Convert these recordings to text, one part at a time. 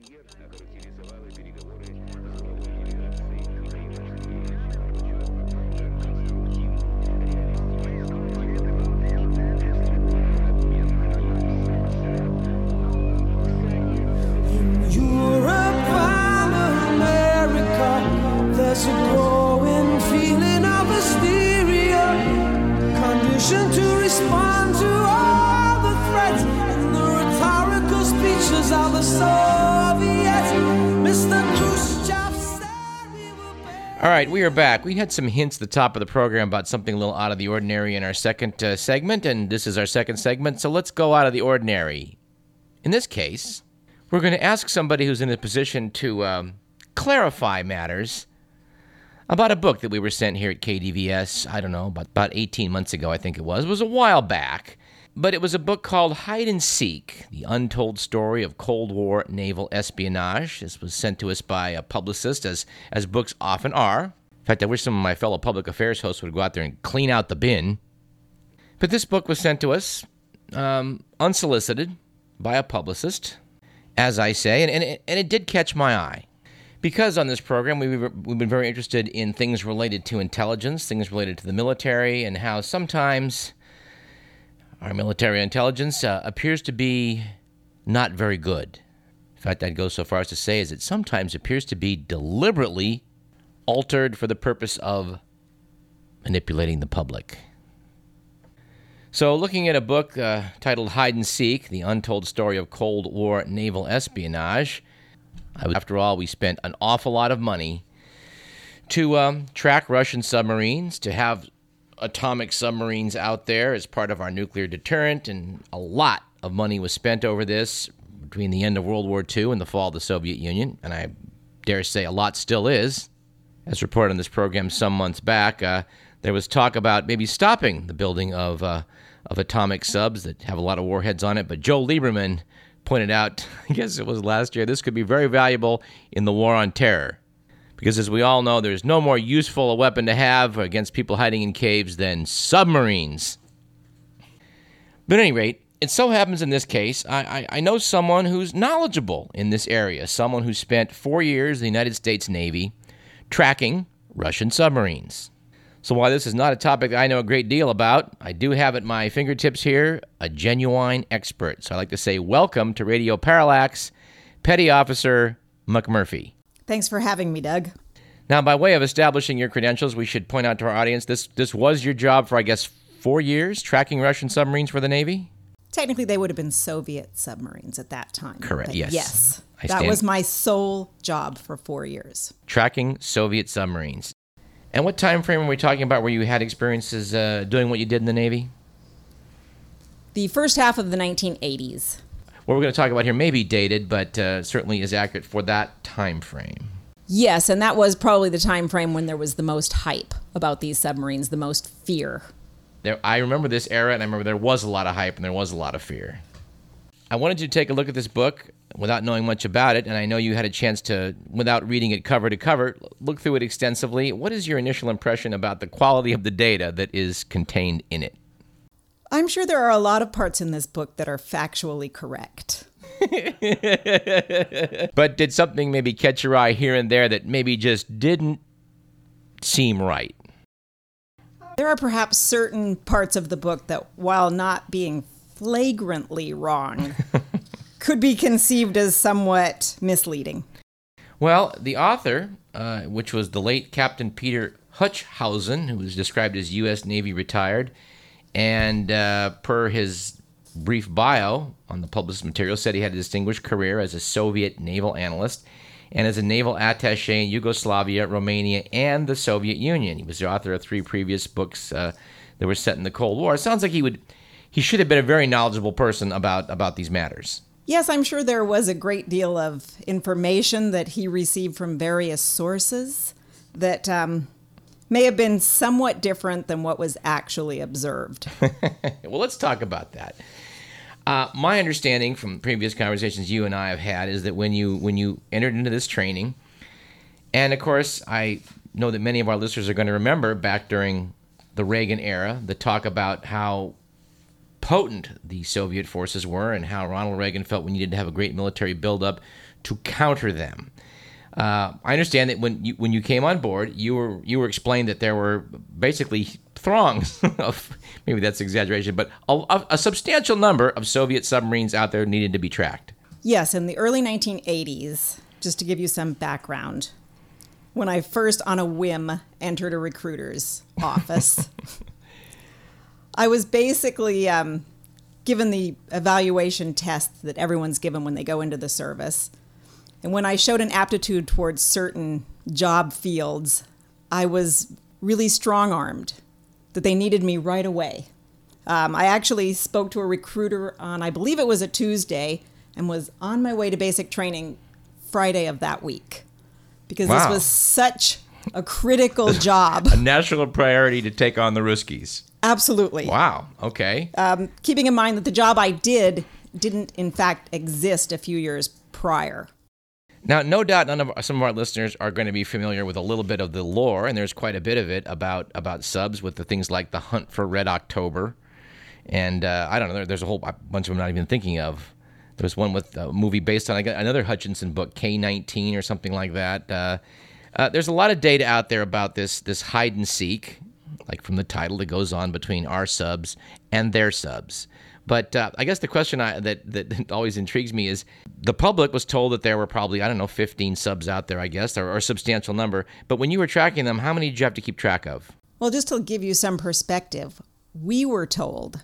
премьер, а характеризовал right, we are back. We had some hints at the top of the program about something a little out of the ordinary in our second uh, segment, and this is our second segment, so let's go out of the ordinary. In this case, we're going to ask somebody who's in a position to um, clarify matters about a book that we were sent here at KDVS, I don't know, about, about 18 months ago, I think it was. It was a while back. But it was a book called Hide and Seek The Untold Story of Cold War Naval Espionage. This was sent to us by a publicist, as, as books often are. In fact, I wish some of my fellow public affairs hosts would go out there and clean out the bin. But this book was sent to us um, unsolicited by a publicist, as I say, and, and, it, and it did catch my eye. Because on this program, we've, we've been very interested in things related to intelligence, things related to the military, and how sometimes our military intelligence uh, appears to be not very good. In fact, I'd go so far as to say is it sometimes appears to be deliberately altered for the purpose of manipulating the public. So, looking at a book uh, titled Hide and Seek The Untold Story of Cold War Naval Espionage, was, after all, we spent an awful lot of money to um, track Russian submarines, to have atomic submarines out there as part of our nuclear deterrent, and a lot of money was spent over this between the end of World War II and the fall of the Soviet Union, and I dare say a lot still is. As reported on this program some months back, uh, there was talk about maybe stopping the building of uh, of atomic subs that have a lot of warheads on it. But Joe Lieberman pointed out, I guess it was last year, this could be very valuable in the war on terror. Because as we all know, there's no more useful a weapon to have against people hiding in caves than submarines. But at any rate, it so happens in this case, I, I, I know someone who's knowledgeable in this area, someone who spent four years in the United States Navy tracking Russian submarines. So while this is not a topic I know a great deal about, I do have at my fingertips here a genuine expert. So I'd like to say welcome to Radio Parallax, Petty Officer McMurphy. Thanks for having me, Doug. Now, by way of establishing your credentials, we should point out to our audience this this was your job for I guess four years tracking Russian submarines for the Navy. Technically, they would have been Soviet submarines at that time. Correct, yes. Yes. I that stand- was my sole job for four years. Tracking Soviet submarines. And what time frame are we talking about where you had experiences uh, doing what you did in the Navy? The first half of the 1980s. What we're going to talk about here may be dated, but uh, certainly is accurate for that time frame. Yes, and that was probably the time frame when there was the most hype about these submarines, the most fear. There, I remember this era, and I remember there was a lot of hype and there was a lot of fear. I wanted you to take a look at this book without knowing much about it, and I know you had a chance to, without reading it cover to cover, look through it extensively. What is your initial impression about the quality of the data that is contained in it? I'm sure there are a lot of parts in this book that are factually correct. But did something maybe catch your eye here and there that maybe just didn't seem right? There are perhaps certain parts of the book that, while not being flagrantly wrong, could be conceived as somewhat misleading. Well, the author, uh, which was the late Captain Peter Huchthausen, who was described as U.S. Navy retired, and uh, per his brief bio on the published material, said he had a distinguished career as a Soviet naval analyst and as a naval attaché in Yugoslavia, Romania, and the Soviet Union. He was the author of three previous books uh, that were set in the Cold War. It sounds like he would, he should have been a very knowledgeable person about about these matters. Yes, I'm sure there was a great deal of information that he received from various sources that um, may have been somewhat different than what was actually observed. Well, let's talk about that. Uh, my understanding from previous conversations you and I have had is that when you when you entered into this training, and of course I know that many of our listeners are going to remember back during the Reagan era the talk about how potent the Soviet forces were and how Ronald Reagan felt we needed to have a great military buildup to counter them. Uh, I understand that when you when you came on board, you were you were explained that there were basically throngs of maybe that's exaggeration, but a, a substantial number of Soviet submarines out there needed to be tracked. Yes, in the early 1980s, just to give you some background, when I first, on a whim, entered a recruiter's office, I was basically um, given the evaluation test that everyone's given when they go into the service. And when I showed an aptitude towards certain job fields, I was really strong armed that they needed me right away. Um, I actually spoke to a recruiter on, I believe it was a Tuesday, and was on my way to basic training Friday of that week because Wow. this was such a critical job. A national priority to take on the Ruskies. Absolutely. Wow. Okay. Keeping in mind that the job I did didn't, in fact, exist a few years prior. Now, no doubt, none of some of our listeners are going to be familiar with a little bit of the lore, and there's quite a bit of it about about subs with the things like the hunt for Red October, and uh, I don't know. There, there's a whole bunch of them I'm not even thinking of. There was one with a movie based on another Hutchinson book, K19 or something like that. Uh, uh, there's a lot of data out there about this this hide and seek, like from the title that goes on between our subs and their subs. But uh, I guess the question I, that that always intrigues me is the public was told that there were probably I don't know 15 subs out there, I guess, or, or a substantial number. But when you were tracking them, how many did you have to keep track of? Well, just to give you some perspective, we were told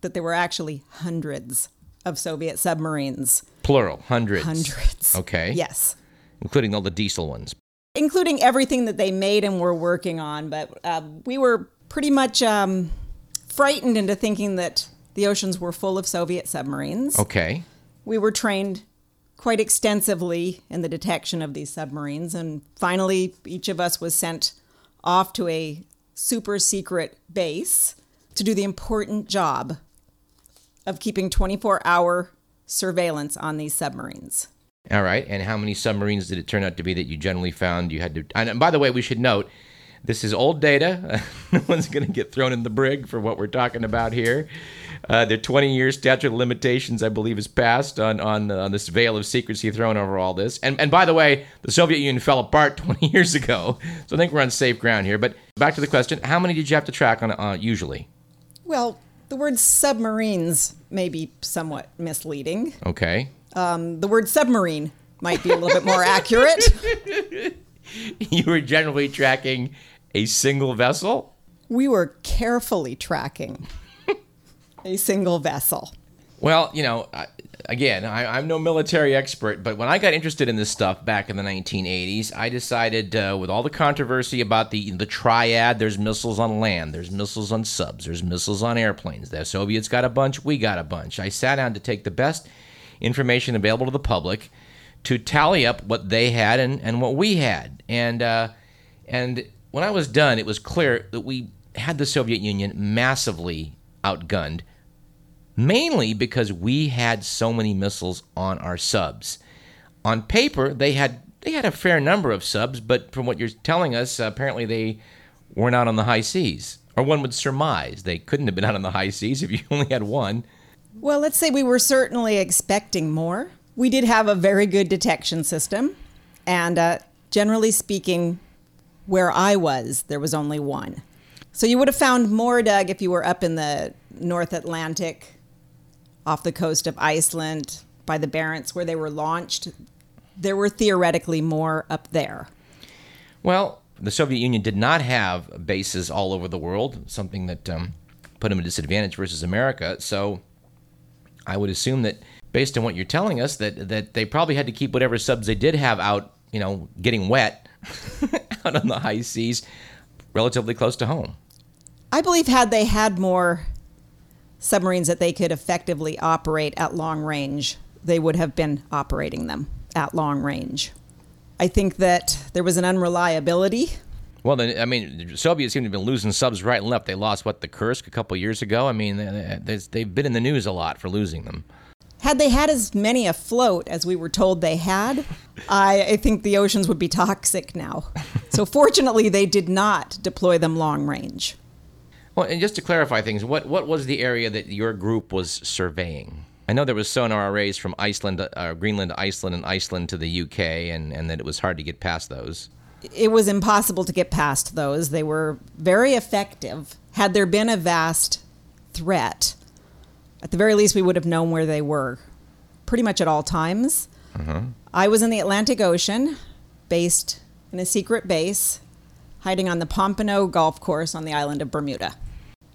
that there were actually hundreds of Soviet submarines. Plural, hundreds. Hundreds. Okay. Yes. Including all the diesel ones. Including everything that they made and were working on. But uh, we were pretty much um, frightened into thinking that the oceans were full of Soviet submarines. Okay. We were trained quite extensively in the detection of these submarines. And finally, each of us was sent off to a super secret base to do the important job of keeping 24 hour surveillance on these submarines. All right. And how many submarines did it turn out to be that you generally found you had to? And by the way, we should note this is old data. no one's going to get thrown in the brig for what we're talking about here. Uh, the 20 year statute of limitations, I believe, is passed on, on, on this veil of secrecy thrown over all this. And, and by the way, the Soviet Union fell apart 20 years ago. So I think we're on safe ground here. But back to the question how many did you have to track on uh, usually? Well, the word submarines may be somewhat misleading. Okay. The word submarine might be a little bit more accurate. You were generally tracking a single vessel? We were carefully tracking a single vessel. Well, you know, I, again, I, I'm no military expert, but when I got interested in this stuff back in the 1980s, I decided, uh, with all the controversy about the the triad, there's missiles on land, there's missiles on subs, there's missiles on airplanes. The Soviets got a bunch, we got a bunch. I sat down to take the best information available to the public to tally up what they had and, and what we had. And uh, and when I was done, it was clear that we had the Soviet Union massively outgunned mainly because we had so many missiles on our subs. On paper, they had they had a fair number of subs, but from what you're telling us, apparently they weren't out on the high seas. Or one would surmise they couldn't have been out on the high seas if you only had one. Well, let's say we were certainly expecting more. We did have a very good detection system, and uh, generally speaking, where I was, there was only one. So you would have found more, Doug, if you were up in the North Atlantic, off the coast of Iceland, by the Barents, where they were launched. There were theoretically more up there. Well, the Soviet Union did not have bases all over the world, something that um, put them at a disadvantage versus America. So I would assume that, based on what you're telling us, that that they probably had to keep whatever subs they did have out, you know, getting wet out on the high seas, relatively close to home. I believe had they had more submarines that they could effectively operate at long range, they would have been operating them at long range. I think that there was an unreliability. Well, then, I mean, the Soviets seem to have been losing subs right and left. They lost what the Kursk a couple years ago. I mean, they- they- they've been in the news a lot for losing them. Had they had as many afloat as we were told they had, I, I think the oceans would be toxic now. So fortunately, they did not deploy them long range. Well, and just to clarify things, what what was the area that your group was surveying? I know there was sonar arrays from Iceland, uh, Greenland to Iceland, and Iceland to the UK, and, and that it was hard to get past those. It was impossible to get past those. They were very effective. Had there been a vast threat, at the very least, we would have known where they were pretty much at all times. I was in the Atlantic Ocean, based in a secret base, hiding on the Pompano golf course on the island of Bermuda.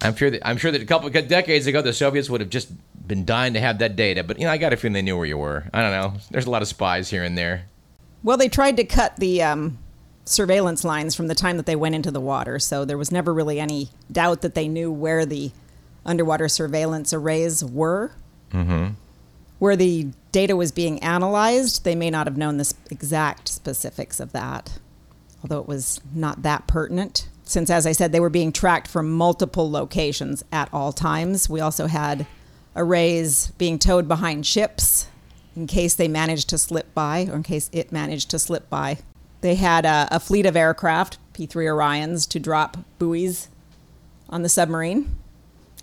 I'm sure that I'm sure that a couple of decades ago the Soviets would have just been dying to have that data, but you know I got a feeling they knew where you were. I don't know. There's a lot of spies here and there. Well, they tried to cut the um, surveillance lines from the time that they went into the water, so there was never really any doubt that they knew where the underwater surveillance arrays were. Mm-hmm. Where the data was being analyzed, they may not have known the exact specifics of that, although it was not that pertinent. Since, as I said, they were being tracked from multiple locations at all times. We also had arrays being towed behind ships in case they managed to slip by or in case it managed to slip by. They had a, a fleet of aircraft, P 3 Orions, to drop buoys on the submarine.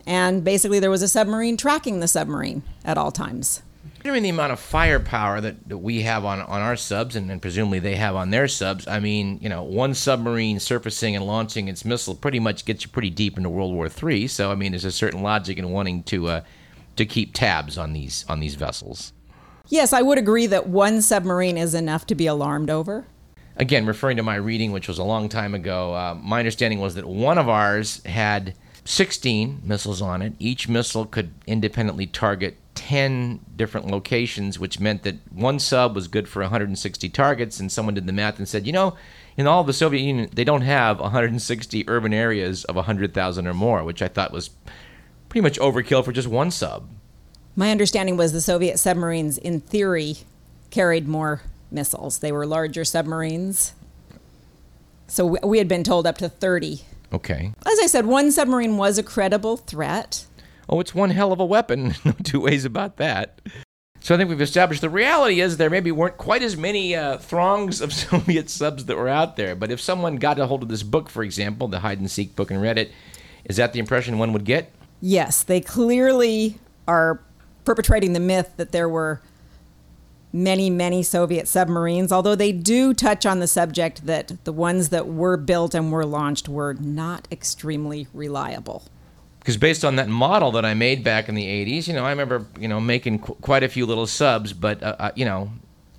And basically, there was a submarine tracking the submarine at all times. Considering the amount of firepower that, that we have on, on our subs, and, and presumably they have on their subs, I mean, you know, one submarine surfacing and launching its missile pretty much gets you pretty deep into World War III. So, I mean, there's a certain logic in wanting to uh, to keep tabs on these on these vessels. Yes, I would agree that one submarine is enough to be alarmed over. Again, referring to my reading, which was a long time ago, uh, my understanding was that one of ours had 16 missiles on it. Each missile could independently target 10 different locations, which meant that one sub was good for 160 targets. And someone did the math and said, you know, in all of the Soviet Union, they don't have 160 urban areas of 100,000 or more, which I thought was pretty much overkill for just one sub. My understanding was the Soviet submarines, in theory, carried more missiles. They were larger submarines. So we- we had been told up to 30. Okay. As I said, one submarine was a credible threat. Oh, it's one hell of a weapon. No two ways about that. So I think we've established the reality is there maybe weren't quite as many uh, throngs of Soviet subs that were out there. But if someone got a hold of this book, for example, the hide and seek book, and read it, is that the impression one would get? Yes, they clearly are perpetrating the myth that there were many, many Soviet submarines, although they do touch on the subject that the ones that were built and were launched were not extremely reliable. Because based on that model that I made back in the 80s, you know, I remember, you know, making qu- quite a few little subs, but, uh, uh, you know,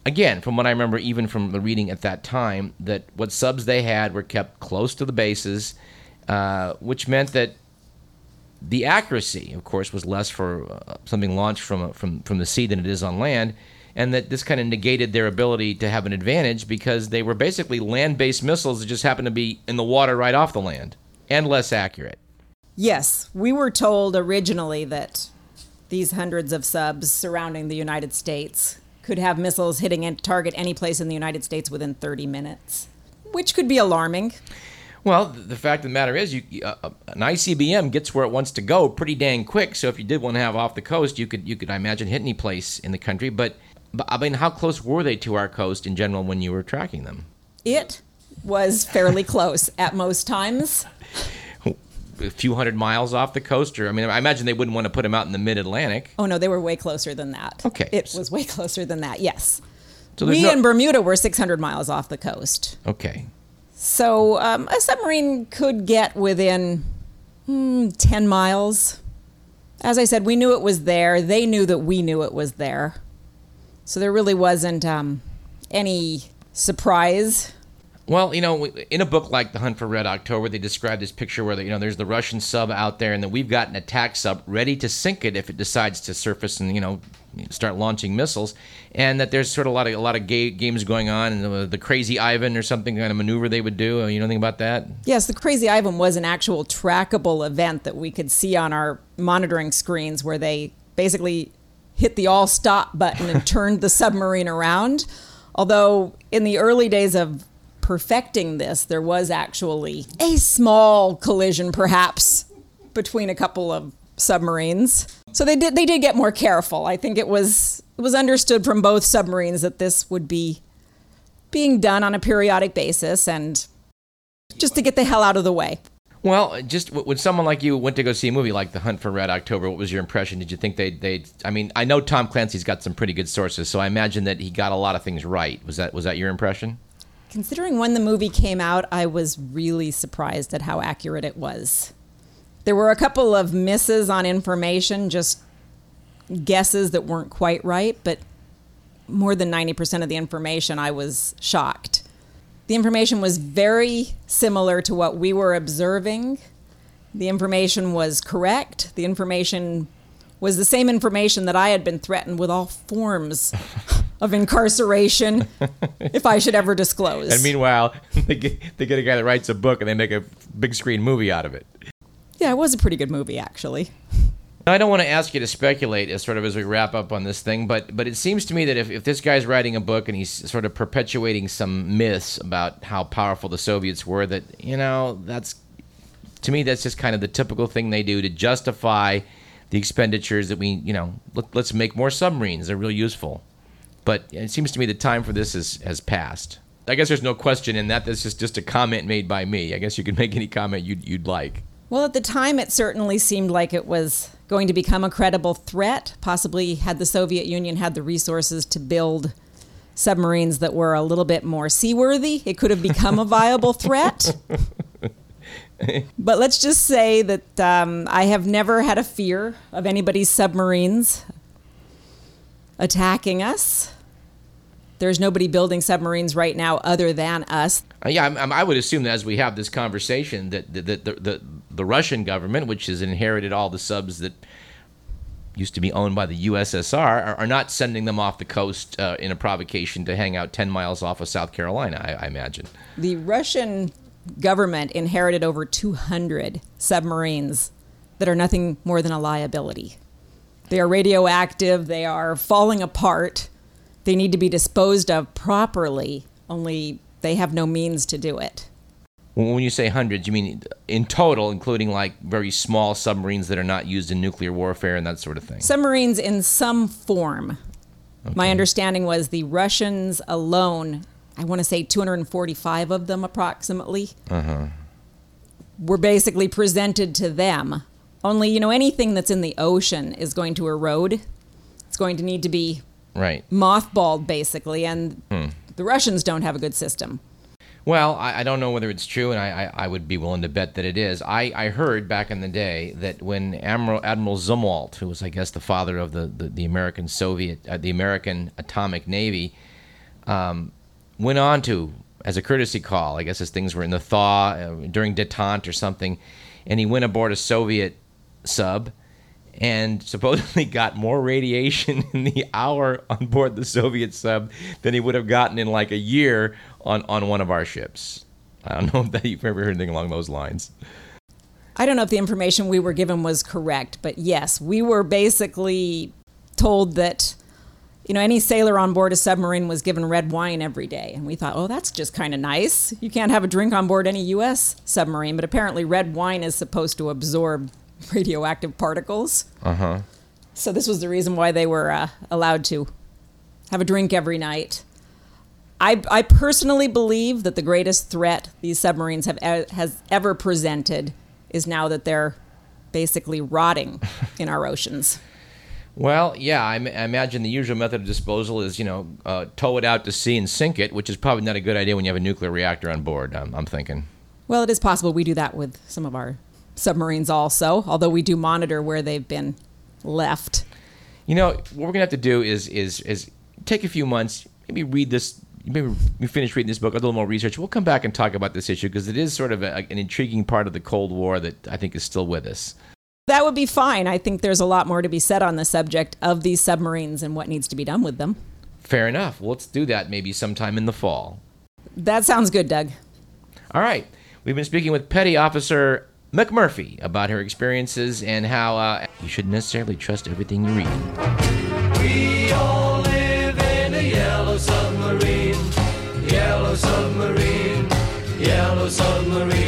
again, from what I remember, even from the reading at that time, that what subs they had were kept close to the bases, uh, which meant that the accuracy, of course, was less for uh, something launched from, from, from the sea than it is on land, and that this kind of negated their ability to have an advantage because they were basically land based missiles that just happened to be in the water right off the land and less accurate. Yes, we were told originally that these hundreds of subs surrounding the United States could have missiles hitting a target any place in the United States within 30 minutes, which could be alarming. Well, the fact of the matter is, you uh, uh, an ICBM gets where it wants to go pretty dang quick. So if you did want to have off the coast, you could you could I imagine hit any place in the country. But, but I mean, how close were they to our coast in general when you were tracking them? It was fairly close at most times. A few hundred miles off the coast, or I mean, I imagine they wouldn't want to put them out in the mid Atlantic. Oh no, they were way closer than that. Okay. It was way closer than that. Yes. So we no- in Bermuda were 600 miles off the coast. Okay, So um, a submarine could get within hmm, 10 miles. As I said, we knew it was there. They knew that we knew it was there. So there really wasn't um, any surprise. Well, you know, in a book like The Hunt for Red October, they describe this picture where you know there's the Russian sub out there, and then we've got an attack sub ready to sink it if it decides to surface and you know start launching missiles, and that there's sort of a lot of a lot of ga- games going on, and the, the crazy Ivan or something kind of maneuver they would do. You know anything about that? Yes, the Crazy Ivan was an actual trackable event that we could see on our monitoring screens where they basically hit the all stop button and turned the submarine around. Although in the early days of perfecting this, there was actually a small collision perhaps between a couple of submarines. So they did they did get more careful. I think it was it was understood from both submarines that this would be being done on a periodic basis and just to get the hell out of the way. Well, just when someone like you went to go see a movie like The Hunt for Red October, what was your impression? Did you think they they? I mean, I know Tom Clancy's got some pretty good sources, so I imagine that he got a lot of things right. Was that was that your impression? Considering when the movie came out, I was really surprised at how accurate it was. There were a couple of misses on information, just guesses that weren't quite right, but more than 90% of the information, I was shocked. The information was very similar to what we were observing. The information was correct. The information was the same information that I had been threatened with all forms of incarceration if I should ever disclose. And meanwhile, they get, they get a guy that writes a book and they make a big screen movie out of it. yeah, it was a pretty good movie, actually. I don't want to ask you to speculate as sort of as we wrap up on this thing, but but it seems to me that if, if this guy's writing a book and he's sort of perpetuating some myths about how powerful the Soviets were, that you know that's to me that's just kind of the typical thing they do to justify the expenditures that we you know let, let's make more submarines. They're real useful, but it seems to me the time for this is, has passed. I guess there's no question in that. That's just just a comment made by me. I guess you can make any comment you'd you'd like. Well, at the time, it certainly seemed like it was going to become a credible threat. Possibly, had the Soviet Union had the resources to build submarines that were a little bit more seaworthy, it could have become a viable threat. but let's just say that um, I have never had a fear of anybody's submarines attacking us. There's nobody building submarines right now other than us. Uh, yeah, I'm, I would assume that as we have this conversation, that the, the, the, the Russian government, which has inherited all the subs that used to be owned by the USSR, are, are not sending them off the coast uh, in a provocation to hang out 10 miles off of South Carolina, I, I imagine. The Russian government inherited over 200 submarines that are nothing more than a liability. They are radioactive, they are falling apart, they need to be disposed of properly, only they have no means to do it. When you say hundreds, you mean in total, including like very small submarines that are not used in nuclear warfare and that sort of thing? Submarines in some form. My understanding was the Russians alone, I want to say 245 of them approximately, uh-huh. were basically presented to them. Only, you know, anything that's in the ocean is going to erode. It's going to need to be Right. mothballed, basically, and hmm. the Russians don't have a good system. Well, I, I don't know whether it's true, and I, I, I would be willing to bet that it is. I, I heard back in the day that when Admiral Admiral Zumwalt, who was I guess the father of the the, the American Soviet, uh, the American Atomic Navy, um, went on to as a courtesy call. I guess as things were in the thaw uh, during detente or something, and he went aboard a Soviet sub. And supposedly got more radiation in the hour on board the Soviet sub than he would have gotten in like a year on, on one of our ships. I don't know if that you've ever heard anything along those lines. I don't know if the information we were given was correct, but yes, we were basically told that you know any sailor on board a submarine was given red wine every day, and we thought, oh, that's just kind of nice. You can't have a drink on board any U.S. submarine, but apparently red wine is supposed to absorb radioactive particles. Uh huh. So this was the reason why they were uh, allowed to have a drink every night. I, I personally believe that the greatest threat these submarines have e- has ever presented is now that they're basically rotting in our oceans. Well, yeah, I imagine the usual method of disposal is, you know, uh, tow it out to sea and sink it, which is probably not a good idea when you have a nuclear reactor on board. I'm, I'm thinking. Well, it is possible we do that with some of our submarines also, although we do monitor where they've been left. You know, what we're gonna have to do is is is take a few months, maybe read this, maybe we finish reading this book, a little more research. We'll come back and talk about this issue because it is sort of a, an intriguing part of the Cold War that I think is still with us. That would be fine. I think there's a lot more to be said on the subject of these submarines and what needs to be done with them. Fair enough. Well, let's do that maybe sometime in the fall. That sounds good, Doug. All right. We've been speaking with Petty Officer McMurphy about her experiences and how uh, you shouldn't necessarily trust everything you read. We all live in a yellow submarine, yellow submarine, yellow submarine.